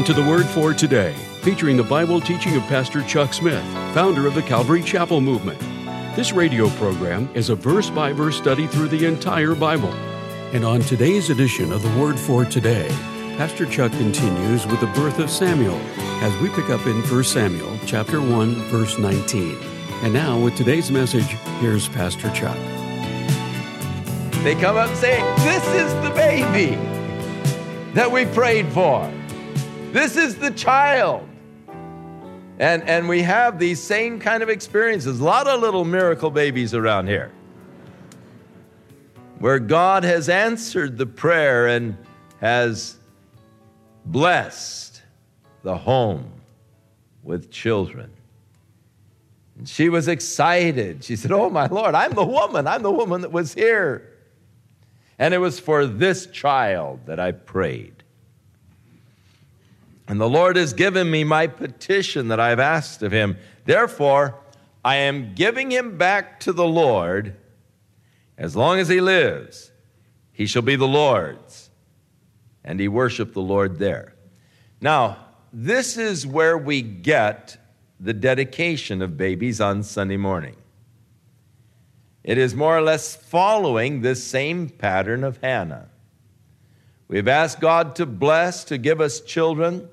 Welcome to the Word for Today, featuring the Bible teaching of Pastor Chuck Smith, founder of the Calvary Chapel Movement. This radio program is a verse by verse study through the entire Bible. And on today's edition of the Word for Today, Pastor Chuck continues with the birth of Samuel as we pick up in 1 Samuel chapter 1 verse 19. And now with today's message, here's Pastor Chuck. They come up saying, This is the baby that we prayed for. This is the child. And, and we have these same kind of experiences. A lot of little miracle babies around here where God has answered the prayer and has blessed the home with children. And she was excited. She said, Oh, my Lord, I'm the woman. I'm the woman that was here. And it was for this child that I prayed. And the Lord has given me my petition that I've asked of him. Therefore, I am giving him back to the Lord. As long as he lives, he shall be the Lord's. And he worshiped the Lord there. Now, this is where we get the dedication of babies on Sunday morning. It is more or less following this same pattern of Hannah. We've asked God to bless, to give us children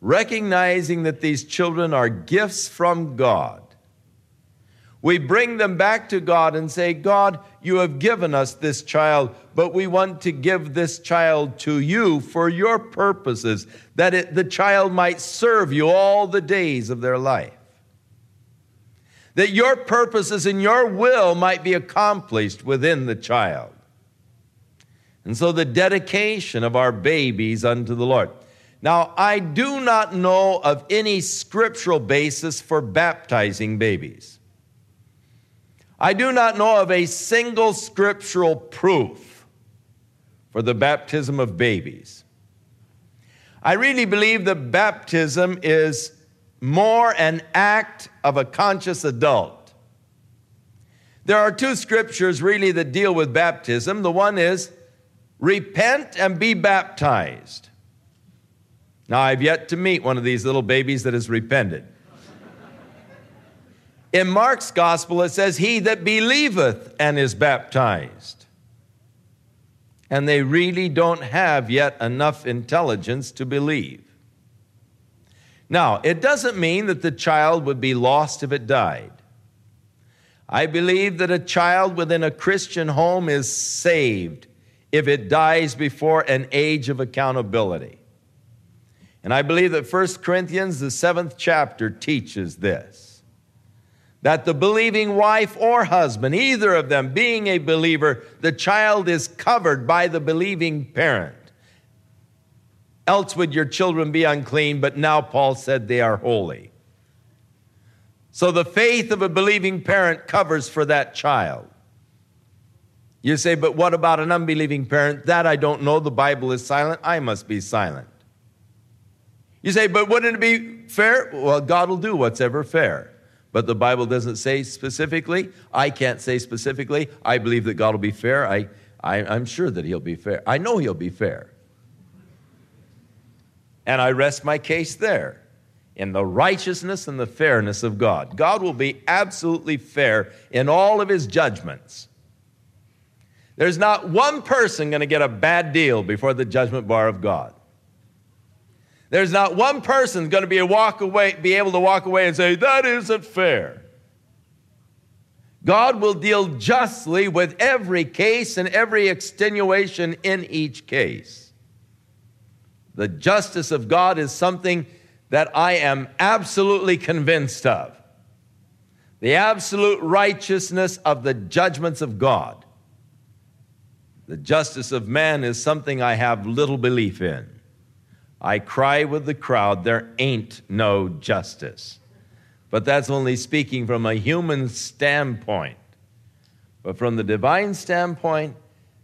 recognizing that these children are gifts from God. We bring them back to God and say, God, you have given us this child, but we want to give this child to you for your purposes, that it, the child might serve you all the days of their life. That your purposes and your will might be accomplished within the child. And so the dedication of our babies unto the Lord. Now, I do not know of any scriptural basis for baptizing babies. I do not know of a single scriptural proof for the baptism of babies. I really believe that baptism is more an act of a conscious adult. There are two scriptures really that deal with baptism. The one is repent and be baptized. Now, I've yet to meet one of these little babies that has repented. In Mark's gospel, it says, He that believeth and is baptized. And they really don't have yet enough intelligence to believe. Now, it doesn't mean that the child would be lost if it died. I believe that a child within a Christian home is saved if it dies before an age of accountability. And I believe that 1 Corinthians, the seventh chapter, teaches this that the believing wife or husband, either of them being a believer, the child is covered by the believing parent. Else would your children be unclean, but now Paul said they are holy. So the faith of a believing parent covers for that child. You say, but what about an unbelieving parent? That I don't know. The Bible is silent. I must be silent. You say, but wouldn't it be fair? Well, God will do what's ever fair. But the Bible doesn't say specifically. I can't say specifically. I believe that God will be fair. I, I, am sure that He'll be fair. I know He'll be fair. And I rest my case there in the righteousness and the fairness of God. God will be absolutely fair in all of His judgments. There's not one person going to get a bad deal before the judgment bar of God. There's not one person going to be, walk away, be able to walk away and say, that isn't fair. God will deal justly with every case and every extenuation in each case. The justice of God is something that I am absolutely convinced of. The absolute righteousness of the judgments of God. The justice of man is something I have little belief in. I cry with the crowd, there ain't no justice. But that's only speaking from a human standpoint. But from the divine standpoint,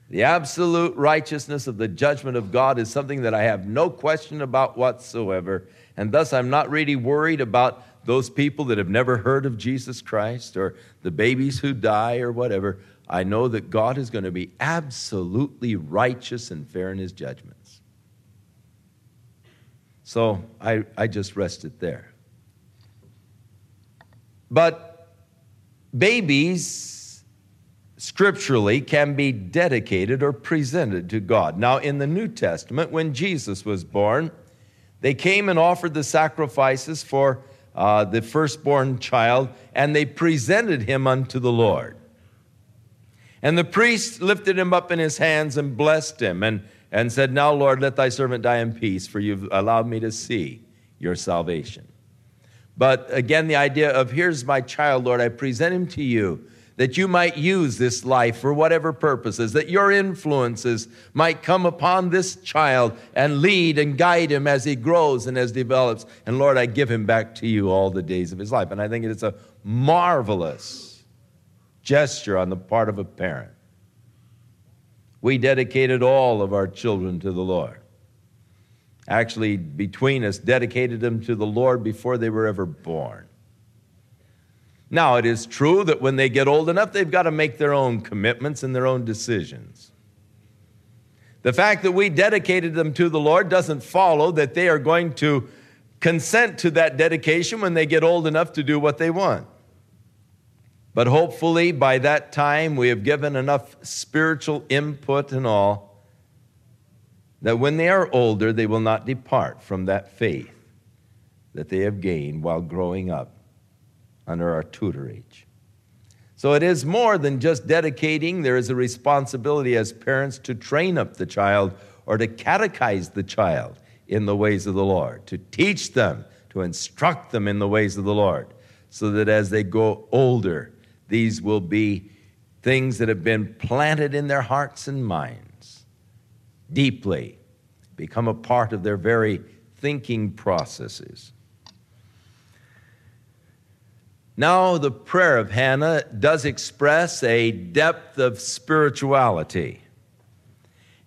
the absolute righteousness of the judgment of God is something that I have no question about whatsoever. And thus, I'm not really worried about those people that have never heard of Jesus Christ or the babies who die or whatever. I know that God is going to be absolutely righteous and fair in his judgment. So I, I just rest it there. But babies, scripturally, can be dedicated or presented to God. Now, in the New Testament, when Jesus was born, they came and offered the sacrifices for uh, the firstborn child, and they presented him unto the Lord. And the priest lifted him up in his hands and blessed him and, and said, Now, Lord, let thy servant die in peace, for you've allowed me to see your salvation. But again, the idea of here's my child, Lord, I present him to you that you might use this life for whatever purposes, that your influences might come upon this child and lead and guide him as he grows and as develops. And Lord, I give him back to you all the days of his life. And I think it's a marvelous gesture on the part of a parent. We dedicated all of our children to the Lord. Actually, between us, dedicated them to the Lord before they were ever born. Now, it is true that when they get old enough, they've got to make their own commitments and their own decisions. The fact that we dedicated them to the Lord doesn't follow that they are going to consent to that dedication when they get old enough to do what they want. But hopefully, by that time, we have given enough spiritual input and all that when they are older, they will not depart from that faith that they have gained while growing up under our tutorage. So it is more than just dedicating, there is a responsibility as parents to train up the child or to catechize the child in the ways of the Lord, to teach them, to instruct them in the ways of the Lord, so that as they go older, these will be things that have been planted in their hearts and minds deeply, become a part of their very thinking processes. Now, the prayer of Hannah does express a depth of spirituality.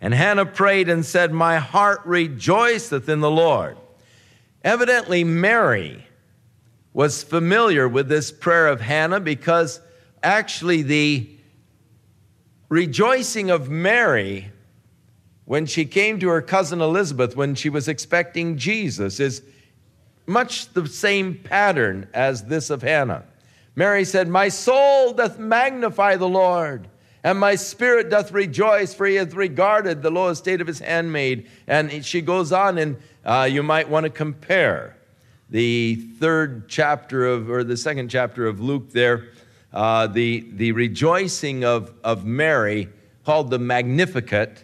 And Hannah prayed and said, My heart rejoiceth in the Lord. Evidently, Mary was familiar with this prayer of Hannah because actually the rejoicing of Mary when she came to her cousin Elizabeth when she was expecting Jesus is much the same pattern as this of Hannah. Mary said, My soul doth magnify the Lord, and my spirit doth rejoice, for he hath regarded the low estate of his handmaid. And she goes on, and uh, you might want to compare the third chapter of, or the second chapter of Luke there, uh, the, the rejoicing of, of Mary, called the Magnificat,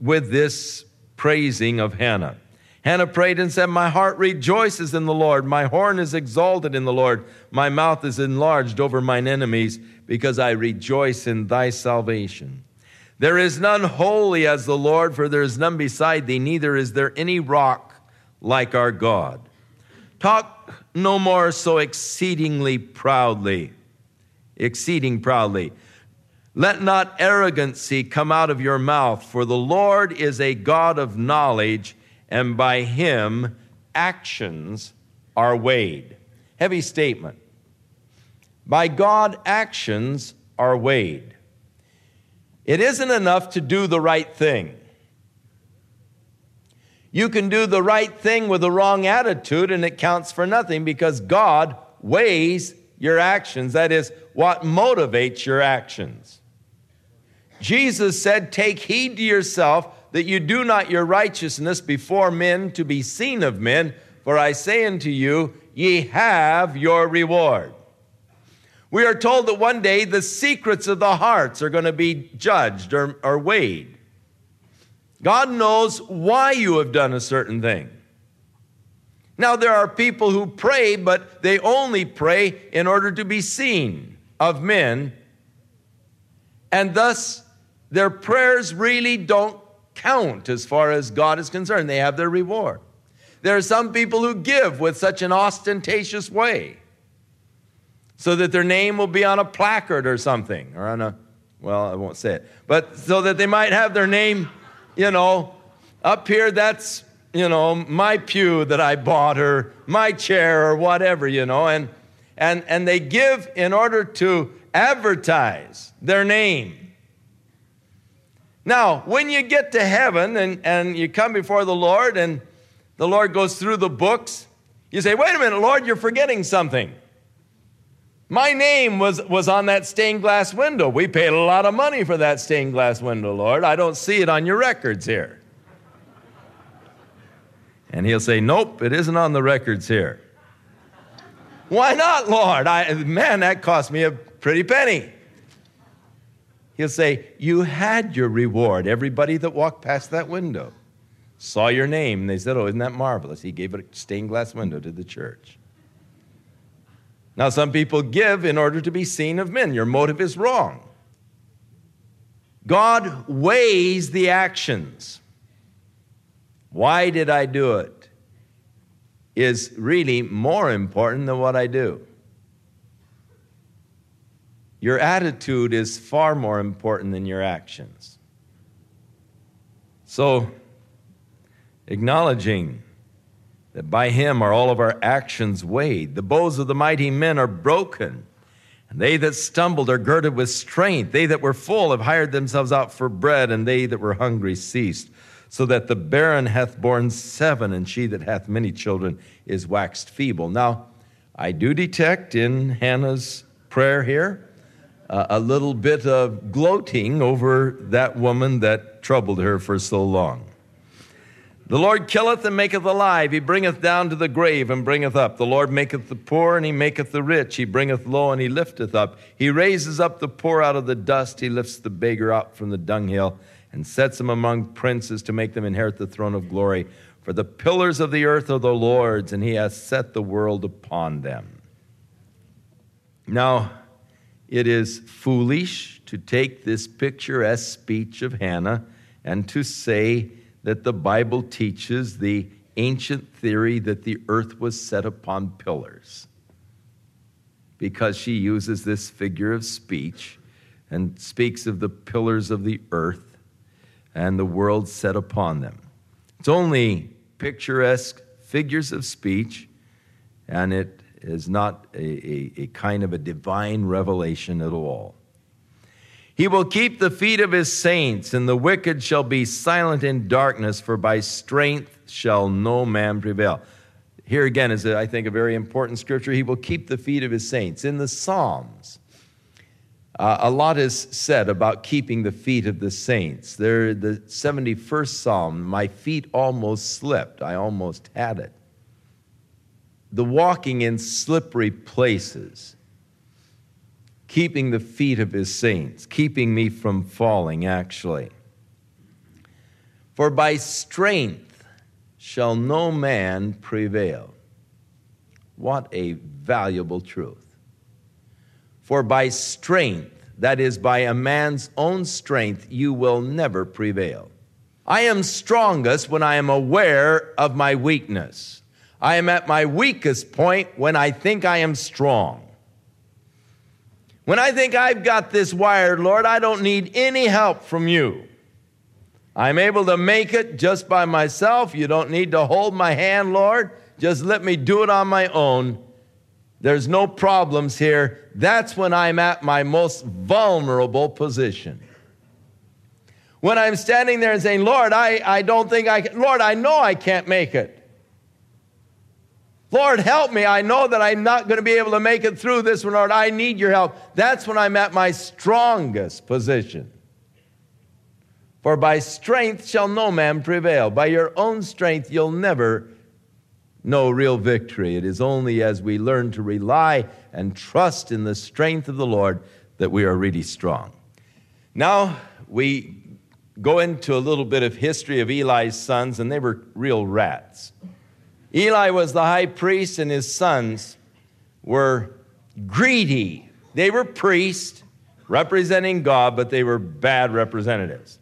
with this praising of Hannah. Hannah prayed and said, My heart rejoices in the Lord. My horn is exalted in the Lord. My mouth is enlarged over mine enemies because I rejoice in thy salvation. There is none holy as the Lord, for there is none beside thee, neither is there any rock like our God. Talk no more so exceedingly proudly, exceeding proudly. Let not arrogancy come out of your mouth, for the Lord is a God of knowledge and by him actions are weighed. Heavy statement. By God, actions are weighed. It isn't enough to do the right thing. You can do the right thing with the wrong attitude and it counts for nothing because God weighs your actions. That is, what motivates your actions. Jesus said, Take heed to yourself that you do not your righteousness before men to be seen of men, for I say unto you, ye have your reward. We are told that one day the secrets of the hearts are going to be judged or, or weighed. God knows why you have done a certain thing. Now, there are people who pray, but they only pray in order to be seen of men, and thus their prayers really don't count as far as God is concerned. They have their reward. There are some people who give with such an ostentatious way so that their name will be on a placard or something, or on a, well, I won't say it, but so that they might have their name, you know, up here, that's, you know, my pew that I bought, or my chair, or whatever, you know, and, and, and they give in order to advertise their name. Now, when you get to heaven and, and you come before the Lord and the Lord goes through the books. You say, wait a minute, Lord, you're forgetting something. My name was, was on that stained glass window. We paid a lot of money for that stained glass window, Lord. I don't see it on your records here. And he'll say, Nope, it isn't on the records here. Why not, Lord? I, man, that cost me a pretty penny. He'll say, You had your reward. Everybody that walked past that window saw your name. And they said, Oh, isn't that marvelous? He gave a stained glass window to the church. Now, some people give in order to be seen of men. Your motive is wrong. God weighs the actions. Why did I do it? Is really more important than what I do. Your attitude is far more important than your actions. So, acknowledging that by him are all of our actions weighed. The bows of the mighty men are broken, and they that stumbled are girded with strength. They that were full have hired themselves out for bread, and they that were hungry ceased. So that the barren hath borne seven, and she that hath many children is waxed feeble. Now, I do detect in Hannah's prayer here uh, a little bit of gloating over that woman that troubled her for so long. The Lord killeth and maketh alive. He bringeth down to the grave and bringeth up. The Lord maketh the poor and he maketh the rich. He bringeth low and he lifteth up. He raises up the poor out of the dust. He lifts the beggar up from the dunghill and sets him among princes to make them inherit the throne of glory. For the pillars of the earth are the Lord's, and he hath set the world upon them. Now, it is foolish to take this picturesque speech of Hannah and to say, that the Bible teaches the ancient theory that the earth was set upon pillars because she uses this figure of speech and speaks of the pillars of the earth and the world set upon them. It's only picturesque figures of speech, and it is not a, a, a kind of a divine revelation at all. He will keep the feet of his saints, and the wicked shall be silent in darkness, for by strength shall no man prevail. Here again is, I think, a very important scripture. He will keep the feet of his saints. In the Psalms, uh, a lot is said about keeping the feet of the saints. There, the 71st Psalm, my feet almost slipped. I almost had it. The walking in slippery places keeping the feet of his saints, keeping me from falling, actually. For by strength shall no man prevail. What a valuable truth. For by strength, that is, by a man's own strength, you will never prevail. I am strongest when I am aware of my weakness. I am at my weakest point when I think I am strong. When I think I've got this wired, Lord, I don't need any help from you. I'm able to make it just by myself. You don't need to hold my hand, Lord. Just let me do it on my own. There's no problems here. That's when I'm at my most vulnerable position. When I'm standing there and saying, Lord, I, I don't think I can, Lord, I know I can't make it. Lord, help me. I know that I'm not going to be able to make it through this one, Lord. I need your help. That's when I'm at my strongest position. For by strength shall no man prevail. By your own strength, you'll never know real victory. It is only as we learn to rely and trust in the strength of the Lord that we are really strong. Now, we go into a little bit of history of Eli's sons, and they were real rats. Eli was the high priest, and his sons were greedy. They were priests representing God, but they were bad representatives.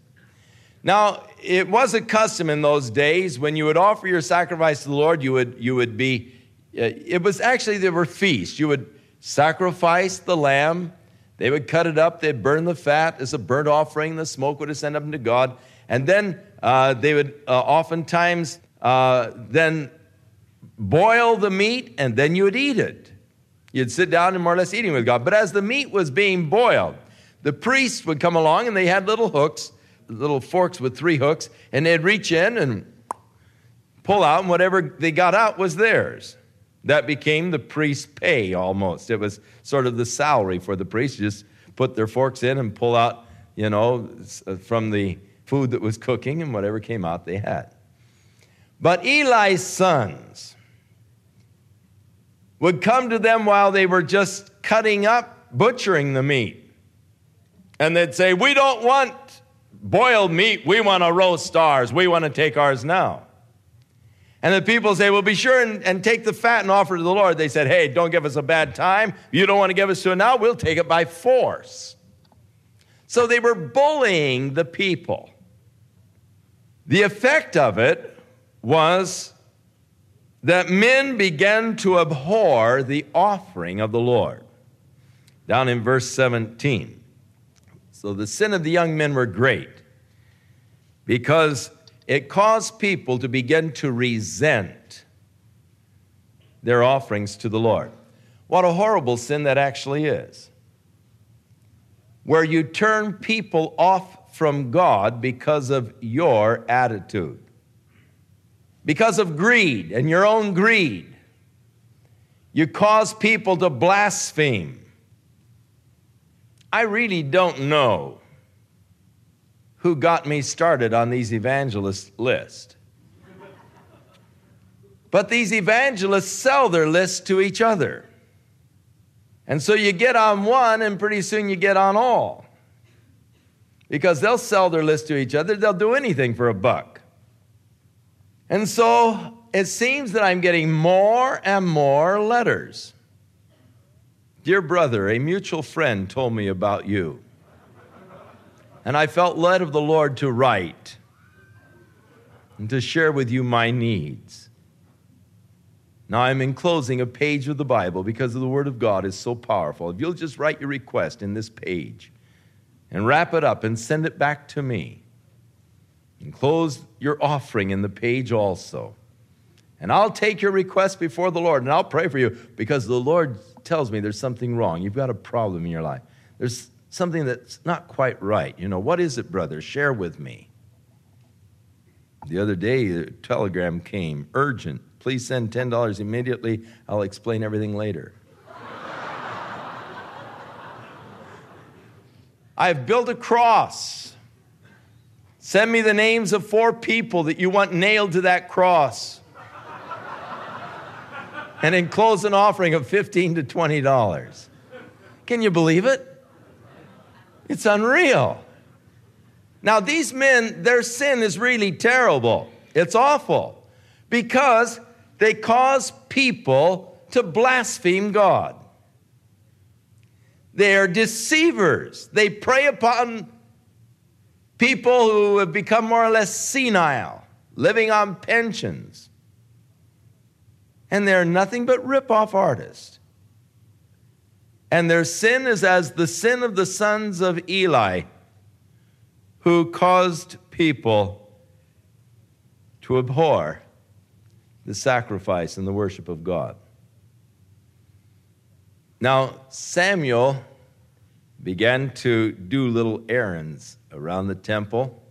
Now, it was a custom in those days when you would offer your sacrifice to the Lord, you would, you would be, uh, it was actually, there were feasts. You would sacrifice the lamb, they would cut it up, they'd burn the fat as a burnt offering, the smoke would ascend up to God, and then uh, they would uh, oftentimes uh, then boil the meat, and then you would eat it. You'd sit down and more or less eating with God. But as the meat was being boiled, the priests would come along and they had little hooks, little forks with three hooks, and they'd reach in and pull out, and whatever they got out was theirs. That became the priest's pay almost. It was sort of the salary for the priests. Just put their forks in and pull out, you know, uh, from the food that was cooking and whatever came out they had. But Eli's sons would come to them while they were just cutting up, butchering the meat. And they'd say, We don't want boiled meat, we want to roast ours. We want to take ours now. And the people say, Well, be sure and, and, take the fat and offer to the Lord. They said, Hey, don't give us a bad time. You don't want to give us to it now, we'll take it by force. So they were bullying the people. The effect of it was that men began to abhor the offering of the Lord. Down in verse 17. So the sin of the young men were great because it caused people to begin to resent their offerings to the Lord. What a horrible sin that actually is. Where you turn people off from God because of your attitude, because of greed and your own greed. You cause people to blaspheme I really don't know who got me started on these evangelist list. But these evangelists sell their lists to each other. And so you get on one, and pretty soon you get on all. Because they'll sell their list to each other, they'll do anything for a buck. And so it seems that I'm getting more and more letters Dear brother, a mutual friend told me about you. And I felt led of the Lord to write and to share with you my needs. Now I'm enclosing a page of the Bible because the Word of God is so powerful. If you'll just write your request in this page and wrap it up and send it back to me, enclose your offering in the page also. And I'll take your request before the Lord and I'll pray for you because the Lord tells me there's something wrong. You've got a problem in your life. There's something that's not quite right. You know, what is it, brother? Share with me. The other day, a telegram came urgent. Please send $10 immediately. I'll explain everything later. I've built a cross. Send me the names of four people that you want nailed to that cross and enclose an offering of 15 to $20. Can you believe it? It's unreal. Now, these men, their sin is really terrible. It's awful because they cause people to blaspheme God. They are deceivers. They prey upon people who have become more or less senile, living on pensions and they're nothing but rip-off artists. And their sin is as the sin of the sons of Eli, who caused people to abhor the sacrifice and the worship of God. Now, Samuel began to do little errands around the temple,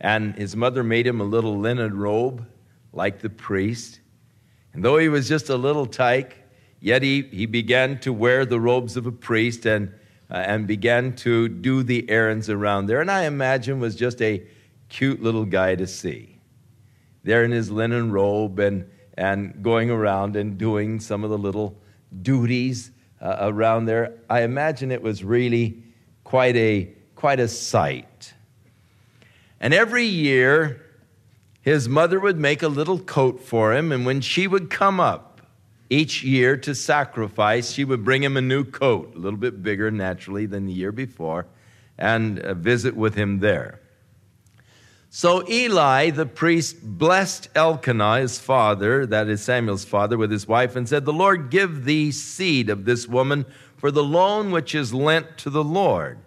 and his mother made him a little linen robe like the priest. And though he was just a little tyke, yet he, he began to wear the robes of a priest and, uh, and began to do the errands around there. And I imagine was just a cute little guy to see. There in his linen robe and, and going around and doing some of the little duties uh, around there. I imagine it was really quite a, quite a sight. And every year, his mother would make a little coat for him, and when she would come up each year to sacrifice, she would bring him a new coat, a little bit bigger naturally than the year before, and visit with him there. So Eli, the priest, blessed Elkanah, his father, that is Samuel's father, with his wife, and said, The Lord give thee seed of this woman for the loan which is lent to the Lord.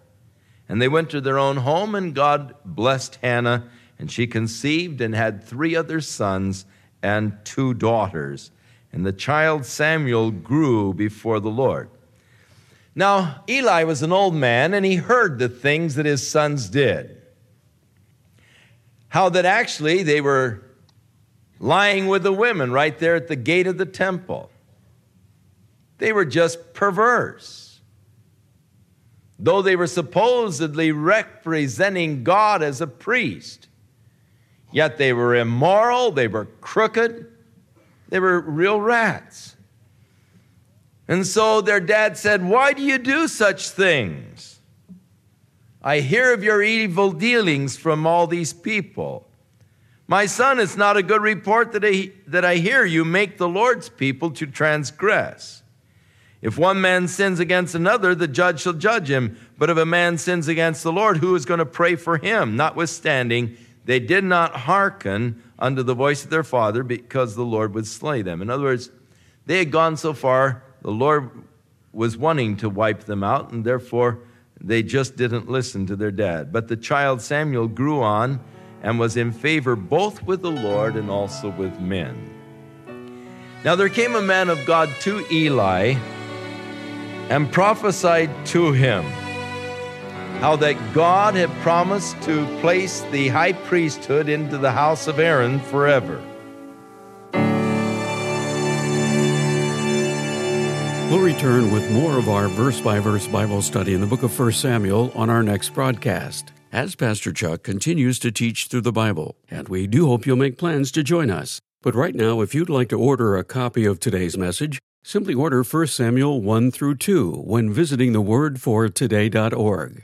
And they went to their own home, and God blessed Hannah and she conceived and had three other sons and two daughters. And the child Samuel grew before the Lord. Now, Eli was an old man, and he heard the things that his sons did. How that actually they were lying with the women right there at the gate of the temple. They were just perverse. Though they were supposedly representing God as a priest, yet they were immoral, they were crooked, they were real rats. And so their dad said, Why do you do such things? I hear of your evil dealings from all these people. My son, it's not a good report that I, that I hear you make the Lord's people to transgress. If one man sins against another, the judge shall judge him. But if a man sins against the Lord, who is going to pray for him? Notwithstanding, they did not hearken unto the voice of their father because the Lord would slay them. In other words, they had gone so far, the Lord was wanting to wipe them out, and therefore they just didn't listen to their dad. But the child Samuel grew on and was in favor both with the Lord and also with men. Now there came a man of God to Eli and prophesied to him how that God had promised to place the high priesthood into the house of Aaron forever. We'll return with more of our verse by verse Bible study in the book of 1 Samuel on our next broadcast as Pastor Chuck continues to teach through the Bible, and we do hope you'll make plans to join us. But right now, if you'd like to order a copy of today's message, simply order 1 Samuel 1 through 2 when visiting thewordfortoday.org.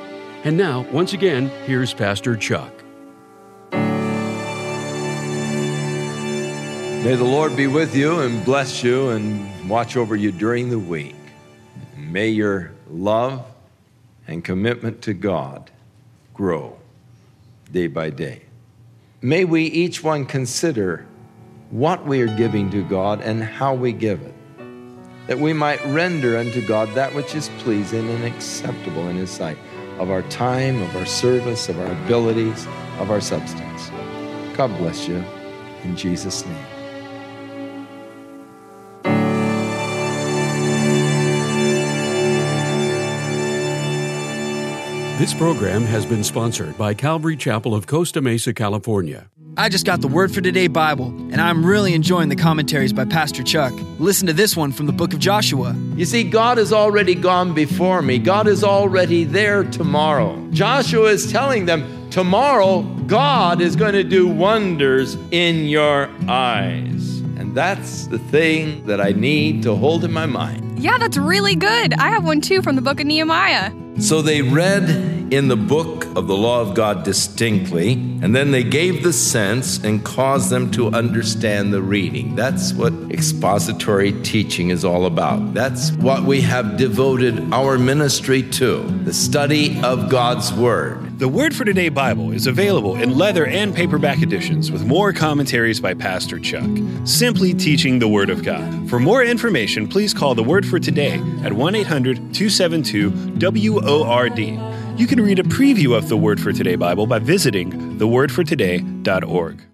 And now, once again, here's Pastor Chuck. May the Lord be with you and bless you and watch over you during the week. May your love and commitment to God grow day by day. May we each one consider what we are giving to God and how we give it, that we might render unto God that which is pleasing and acceptable in His sight, of our time, of our service, of our abilities, of our substance. God bless you in Jesus' name. This program has been sponsored by Calvary Chapel of Costa Mesa, California. I just got the Word for Today Bible, and I'm really enjoying the commentaries by Pastor Chuck. Listen to this one from the book of Joshua. You see, God has already gone before me. God is already there tomorrow. Joshua is telling them, tomorrow, God is going to do wonders in your eyes. And that's the thing that I need to hold in my mind. Yeah, that's really good. I have one too from the book of Nehemiah. So they read in the book of the law of God distinctly, and then they gave the sense and caused them to understand the reading. That's what expository teaching is all about. That's what we have devoted our ministry to the study of God's Word. The Word for Today Bible is available in leather and paperback editions with more commentaries by Pastor Chuck, simply teaching the Word of God. For more information, please call the Word for Today at 1 800 272 WORD. You can read a preview of the Word for Today Bible by visiting thewordfortoday.org.